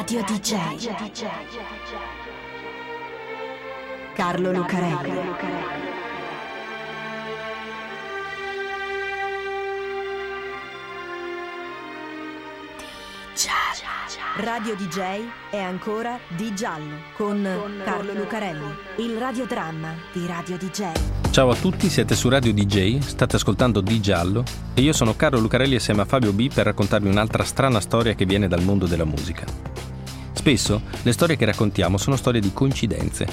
Radio DJ. Carlo Lucarelli. Radio DJ è ancora Di Giallo con Carlo Lucarelli, il radiodramma di Radio DJ. Ciao a tutti, siete su Radio DJ, state ascoltando Di Giallo e io sono Carlo Lucarelli assieme a Fabio B per raccontarvi un'altra strana storia che viene dal mondo della musica. Spesso le storie che raccontiamo sono storie di coincidenze.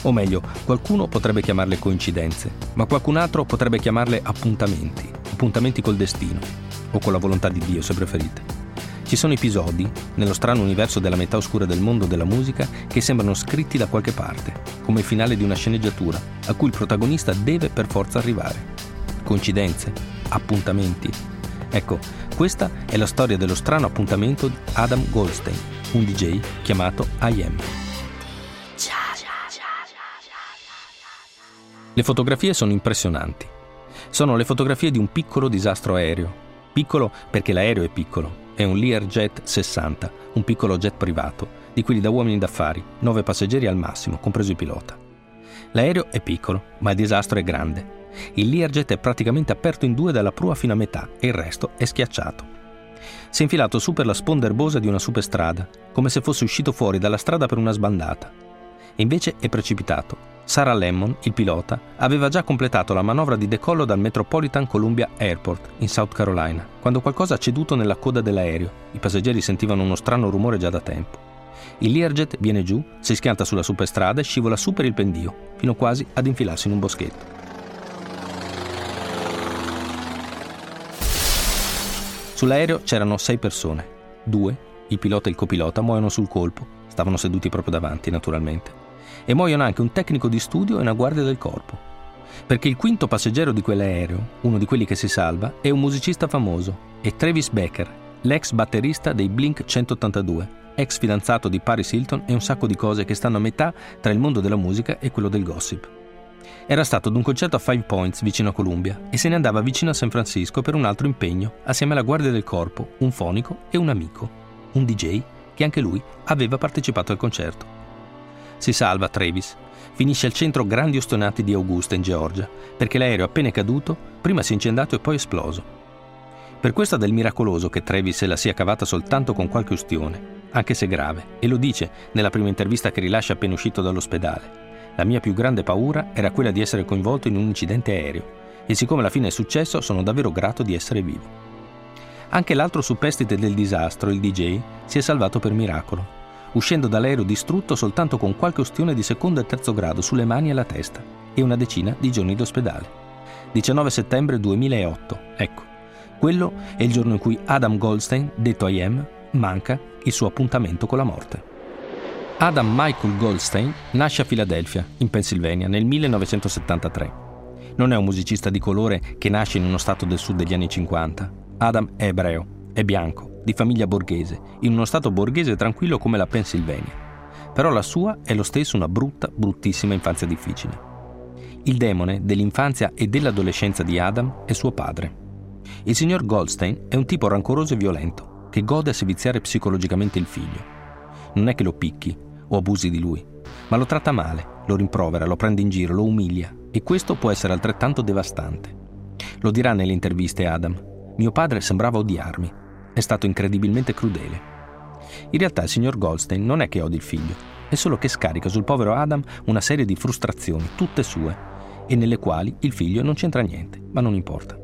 O meglio, qualcuno potrebbe chiamarle coincidenze, ma qualcun altro potrebbe chiamarle appuntamenti, appuntamenti col destino o con la volontà di Dio se preferite. Ci sono episodi, nello strano universo della metà oscura del mondo della musica, che sembrano scritti da qualche parte, come il finale di una sceneggiatura, a cui il protagonista deve per forza arrivare. Coincidenze? Appuntamenti? Ecco, questa è la storia dello strano appuntamento di Adam Goldstein, un DJ chiamato I.M. Le fotografie sono impressionanti. Sono le fotografie di un piccolo disastro aereo. Piccolo perché l'aereo è piccolo, è un Learjet 60, un piccolo jet privato, di quelli da uomini d'affari, nove passeggeri al massimo, compreso il pilota. L'aereo è piccolo, ma il disastro è grande. Il Learjet è praticamente aperto in due dalla prua fino a metà e il resto è schiacciato. Si è infilato su per la sponda erbosa di una superstrada, come se fosse uscito fuori dalla strada per una sbandata. E invece è precipitato Sarah Lemon, il pilota, aveva già completato la manovra di decollo dal Metropolitan Columbia Airport in South Carolina, quando qualcosa ha ceduto nella coda dell'aereo. I passeggeri sentivano uno strano rumore già da tempo. Il Learjet viene giù, si schianta sulla superstrada e scivola su per il pendio, fino quasi ad infilarsi in un boschetto. Sull'aereo c'erano sei persone. Due, il pilota e il copilota, muoiono sul colpo. Stavano seduti proprio davanti, naturalmente e muoiono anche un tecnico di studio e una guardia del corpo. Perché il quinto passeggero di quell'aereo, uno di quelli che si salva, è un musicista famoso, è Travis Becker, l'ex batterista dei Blink 182, ex fidanzato di Paris Hilton e un sacco di cose che stanno a metà tra il mondo della musica e quello del gossip. Era stato ad un concerto a Five Points vicino a Columbia e se ne andava vicino a San Francisco per un altro impegno, assieme alla guardia del corpo, un fonico e un amico, un DJ che anche lui aveva partecipato al concerto. Si salva Travis. Finisce al centro grandi ostonati di Augusta in Georgia, perché l'aereo appena caduto, prima si è incendato e poi esploso. Per questo del miracoloso che Travis se la sia cavata soltanto con qualche ustione, anche se grave, e lo dice nella prima intervista che rilascia appena uscito dall'ospedale. La mia più grande paura era quella di essere coinvolto in un incidente aereo, e siccome alla fine è successo sono davvero grato di essere vivo. Anche l'altro superstite del disastro, il DJ, si è salvato per miracolo, uscendo dall'aereo distrutto soltanto con qualche ustione di secondo e terzo grado sulle mani e la testa e una decina di giorni d'ospedale. 19 settembre 2008, ecco, quello è il giorno in cui Adam Goldstein, detto IM, manca il suo appuntamento con la morte. Adam Michael Goldstein nasce a Filadelfia, in Pennsylvania, nel 1973. Non è un musicista di colore che nasce in uno stato del sud degli anni 50. Adam è ebreo, è bianco, di famiglia borghese, in uno stato borghese tranquillo come la Pennsylvania. Però la sua è lo stesso una brutta, bruttissima infanzia difficile. Il demone dell'infanzia e dell'adolescenza di Adam è suo padre. Il signor Goldstein è un tipo rancoroso e violento, che gode a seviziare psicologicamente il figlio. Non è che lo picchi o abusi di lui, ma lo tratta male, lo rimprovera, lo prende in giro, lo umilia e questo può essere altrettanto devastante. Lo dirà nelle interviste Adam. Mio padre sembrava odiarmi, è stato incredibilmente crudele. In realtà il signor Goldstein non è che odi il figlio, è solo che scarica sul povero Adam una serie di frustrazioni, tutte sue, e nelle quali il figlio non c'entra niente, ma non importa.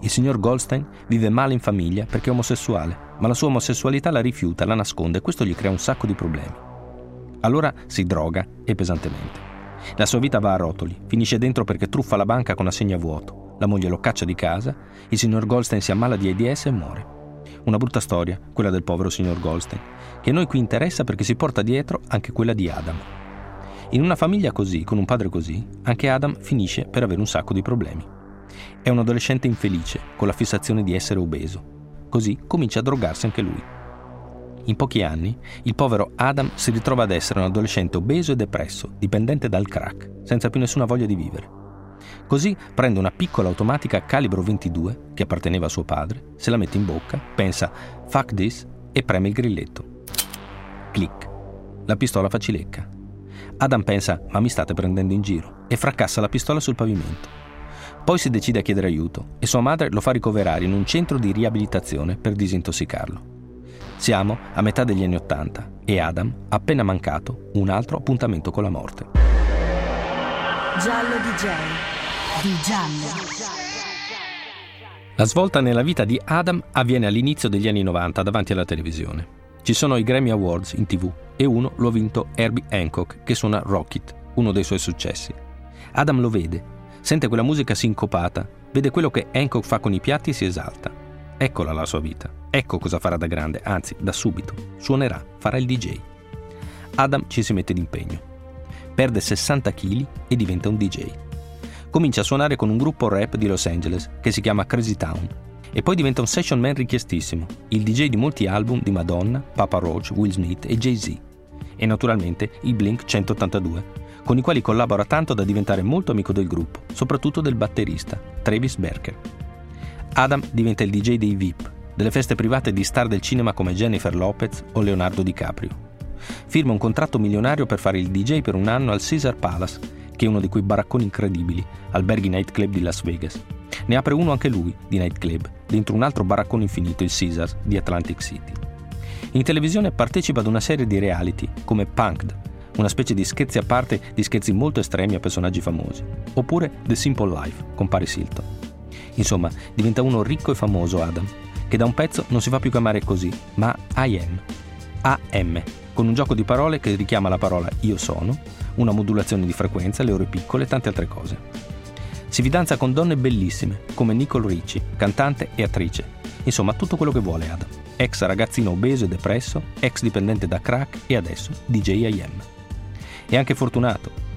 Il signor Goldstein vive male in famiglia perché è omosessuale, ma la sua omosessualità la rifiuta, la nasconde e questo gli crea un sacco di problemi. Allora si droga e pesantemente. La sua vita va a rotoli, finisce dentro perché truffa la banca con assegno a vuoto, la moglie lo caccia di casa, il signor Goldstein si ammala di AIDS e muore. Una brutta storia, quella del povero signor Goldstein, che a noi qui interessa perché si porta dietro anche quella di Adam. In una famiglia così, con un padre così, anche Adam finisce per avere un sacco di problemi. È un adolescente infelice, con la fissazione di essere obeso. Così comincia a drogarsi anche lui. In pochi anni, il povero Adam si ritrova ad essere un adolescente obeso e depresso, dipendente dal crack, senza più nessuna voglia di vivere. Così prende una piccola automatica calibro 22 che apparteneva a suo padre, se la mette in bocca, pensa fuck this e preme il grilletto. La pistola fa cilecca. Adam pensa, ma mi state prendendo in giro, e fracassa la pistola sul pavimento. Poi si decide a chiedere aiuto e sua madre lo fa ricoverare in un centro di riabilitazione per disintossicarlo. Siamo a metà degli anni Ottanta e Adam ha appena mancato un altro appuntamento con la morte. Giallo DJ. Di giallo. La svolta nella vita di Adam avviene all'inizio degli anni 90 davanti alla televisione. Ci sono i Grammy Awards in tv e uno lo ha vinto Herbie Hancock che suona Rocket, uno dei suoi successi. Adam lo vede, sente quella musica sincopata, vede quello che Hancock fa con i piatti e si esalta. Eccola la sua vita, ecco cosa farà da grande, anzi da subito. Suonerà, farà il DJ. Adam ci si mette d'impegno. Perde 60 kg e diventa un DJ. Comincia a suonare con un gruppo rap di Los Angeles che si chiama Crazy Town e poi diventa un session man richiestissimo, il DJ di molti album di Madonna, Papa Roach, Will Smith e Jay-Z. E naturalmente i Blink 182, con i quali collabora tanto da diventare molto amico del gruppo, soprattutto del batterista, Travis Berker. Adam diventa il DJ dei VIP, delle feste private di star del cinema come Jennifer Lopez o Leonardo DiCaprio. Firma un contratto milionario per fare il DJ per un anno al Caesar Palace, che è uno di quei baracconi incredibili, alberghi nightclub di Las Vegas. Ne apre uno anche lui, di nightclub, dentro un altro baraccone infinito, il Caesars, di Atlantic City. In televisione partecipa ad una serie di reality, come Punked, una specie di scherzi a parte di scherzi molto estremi a personaggi famosi, oppure The Simple Life, con Paris Hilton. Insomma, diventa uno ricco e famoso Adam, che da un pezzo non si fa più chiamare così, ma I am. AM, con un gioco di parole che richiama la parola io sono, una modulazione di frequenza, le ore piccole e tante altre cose. Si fidanza con donne bellissime, come Nicole Ricci, cantante e attrice. Insomma, tutto quello che vuole Adam. Ex ragazzino obeso e depresso, ex dipendente da crack e adesso DJ IM. È anche fortunato.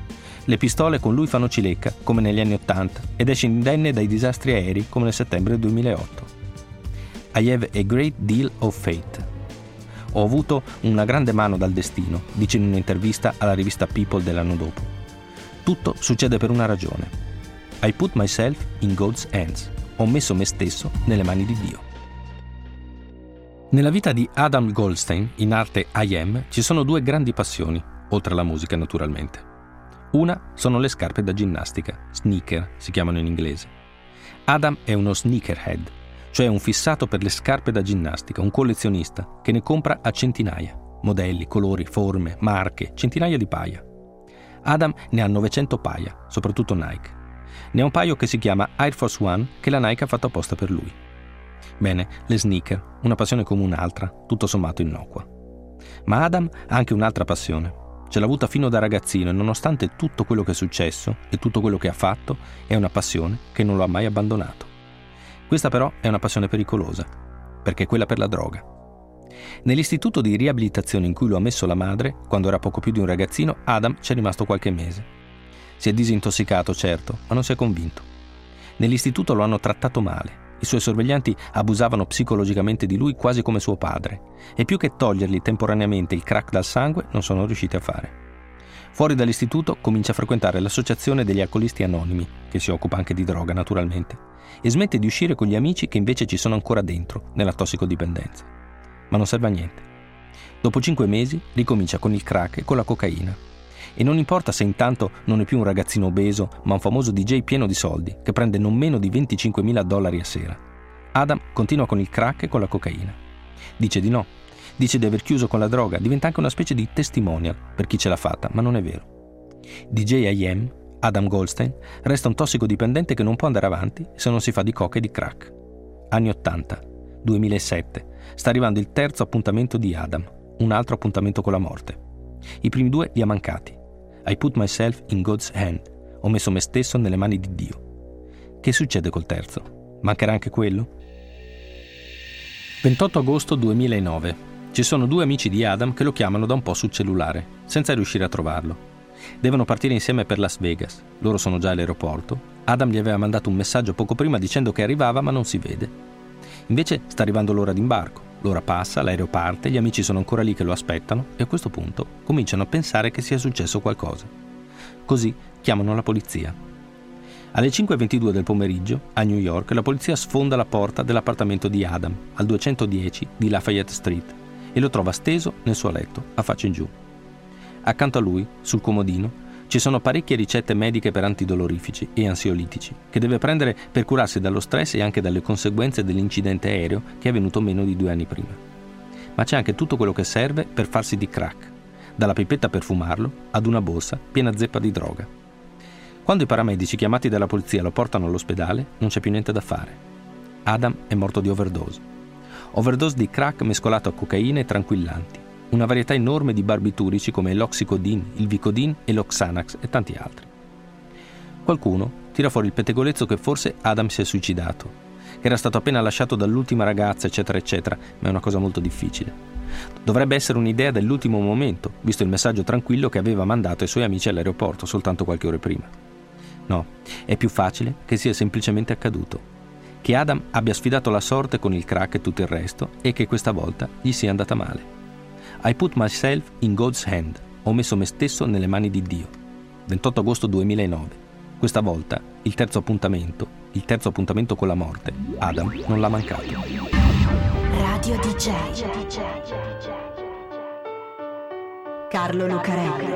Le pistole con lui fanno cilecca, come negli anni Ottanta, ed esce indenne dai disastri aerei, come nel settembre 2008. I have a great deal of fate. Ho avuto una grande mano dal destino, dice in un'intervista alla rivista People dell'anno dopo. Tutto succede per una ragione. I put myself in God's hands. Ho messo me stesso nelle mani di Dio. Nella vita di Adam Goldstein, in arte I Am, ci sono due grandi passioni, oltre alla musica naturalmente. Una sono le scarpe da ginnastica, sneaker si chiamano in inglese. Adam è uno sneakerhead, cioè un fissato per le scarpe da ginnastica, un collezionista che ne compra a centinaia, modelli, colori, forme, marche, centinaia di paia. Adam ne ha 900 paia, soprattutto Nike. Ne ha un paio che si chiama Air Force One che la Nike ha fatto apposta per lui. Bene, le sneaker, una passione come un'altra, tutto sommato innocua. Ma Adam ha anche un'altra passione. Ce l'ha avuta fino da ragazzino e nonostante tutto quello che è successo e tutto quello che ha fatto, è una passione che non lo ha mai abbandonato. Questa però è una passione pericolosa, perché è quella per la droga. Nell'istituto di riabilitazione in cui lo ha messo la madre, quando era poco più di un ragazzino, Adam ci è rimasto qualche mese si è disintossicato, certo, ma non si è convinto. Nell'istituto lo hanno trattato male. I suoi sorveglianti abusavano psicologicamente di lui quasi come suo padre e più che togliergli temporaneamente il crack dal sangue non sono riusciti a fare. Fuori dall'istituto comincia a frequentare l'associazione degli alcolisti anonimi, che si occupa anche di droga naturalmente, e smette di uscire con gli amici che invece ci sono ancora dentro, nella tossicodipendenza. Ma non serve a niente. Dopo cinque mesi ricomincia con il crack e con la cocaina e non importa se intanto non è più un ragazzino obeso, ma un famoso DJ pieno di soldi, che prende non meno di 25.000 dollari a sera. Adam continua con il crack e con la cocaina. Dice di no. Dice di aver chiuso con la droga, diventa anche una specie di testimonial per chi ce l'ha fatta, ma non è vero. DJ IM, Adam Goldstein, resta un tossicodipendente che non può andare avanti se non si fa di coca e di crack. Anni 80, 2007, sta arrivando il terzo appuntamento di Adam, un altro appuntamento con la morte. I primi due li ha mancati. I put myself in God's hand. Ho messo me stesso nelle mani di Dio. Che succede col terzo? Mancherà anche quello? 28 agosto 2009. Ci sono due amici di Adam che lo chiamano da un po' sul cellulare, senza riuscire a trovarlo. Devono partire insieme per Las Vegas. Loro sono già all'aeroporto. Adam gli aveva mandato un messaggio poco prima dicendo che arrivava ma non si vede. Invece sta arrivando l'ora d'imbarco. L'ora passa, l'aereo parte, gli amici sono ancora lì che lo aspettano e a questo punto cominciano a pensare che sia successo qualcosa. Così chiamano la polizia. Alle 5.22 del pomeriggio, a New York, la polizia sfonda la porta dell'appartamento di Adam, al 210 di Lafayette Street, e lo trova steso nel suo letto, a faccia in giù. Accanto a lui, sul comodino, ci sono parecchie ricette mediche per antidolorifici e ansiolitici che deve prendere per curarsi dallo stress e anche dalle conseguenze dell'incidente aereo che è venuto meno di due anni prima. Ma c'è anche tutto quello che serve per farsi di crack, dalla pipetta per fumarlo ad una borsa piena zeppa di droga. Quando i paramedici chiamati dalla polizia lo portano all'ospedale, non c'è più niente da fare. Adam è morto di overdose. Overdose di crack mescolato a cocaina e tranquillanti una varietà enorme di barbiturici come l'oxicodin, il vicodin e l'oxanax e tanti altri. Qualcuno tira fuori il pettegolezzo che forse Adam si è suicidato, che era stato appena lasciato dall'ultima ragazza, eccetera, eccetera, ma è una cosa molto difficile. Dovrebbe essere un'idea dell'ultimo momento, visto il messaggio tranquillo che aveva mandato ai suoi amici all'aeroporto soltanto qualche ora prima. No, è più facile che sia semplicemente accaduto. Che Adam abbia sfidato la sorte con il crack e tutto il resto e che questa volta gli sia andata male. I put myself in God's hand. Ho messo me stesso nelle mani di Dio. 28 agosto 2009. Questa volta, il terzo appuntamento, il terzo appuntamento con la morte, Adam non l'ha mancato. Radio DJ. Carlo Lucarelli.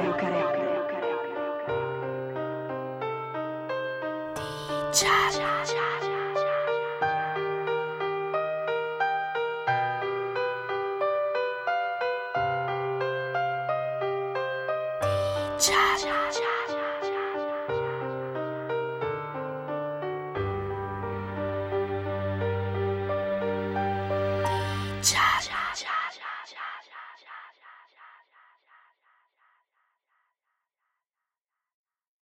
DJ. 恰